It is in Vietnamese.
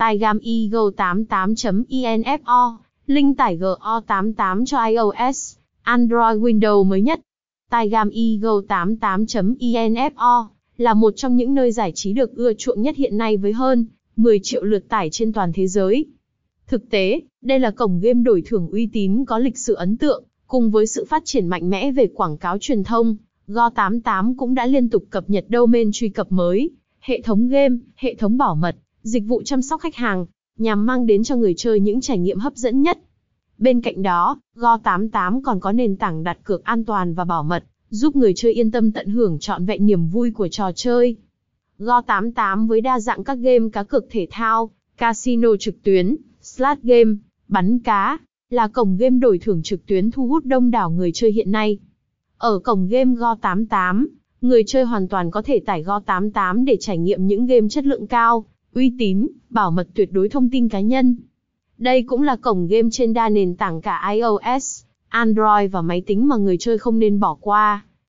Tygam Eagle 88.info, link tải GO88 cho iOS, Android Windows mới nhất. Tygam Eagle 88.info là một trong những nơi giải trí được ưa chuộng nhất hiện nay với hơn 10 triệu lượt tải trên toàn thế giới. Thực tế, đây là cổng game đổi thưởng uy tín có lịch sử ấn tượng, cùng với sự phát triển mạnh mẽ về quảng cáo truyền thông, Go88 cũng đã liên tục cập nhật domain truy cập mới, hệ thống game, hệ thống bảo mật, dịch vụ chăm sóc khách hàng, nhằm mang đến cho người chơi những trải nghiệm hấp dẫn nhất. Bên cạnh đó, Go88 còn có nền tảng đặt cược an toàn và bảo mật, giúp người chơi yên tâm tận hưởng trọn vẹn niềm vui của trò chơi. Go88 với đa dạng các game cá cược thể thao, casino trực tuyến, slot game, bắn cá, là cổng game đổi thưởng trực tuyến thu hút đông đảo người chơi hiện nay. Ở cổng game Go88, người chơi hoàn toàn có thể tải Go88 để trải nghiệm những game chất lượng cao, uy tín, bảo mật tuyệt đối thông tin cá nhân. Đây cũng là cổng game trên đa nền tảng cả iOS, Android và máy tính mà người chơi không nên bỏ qua.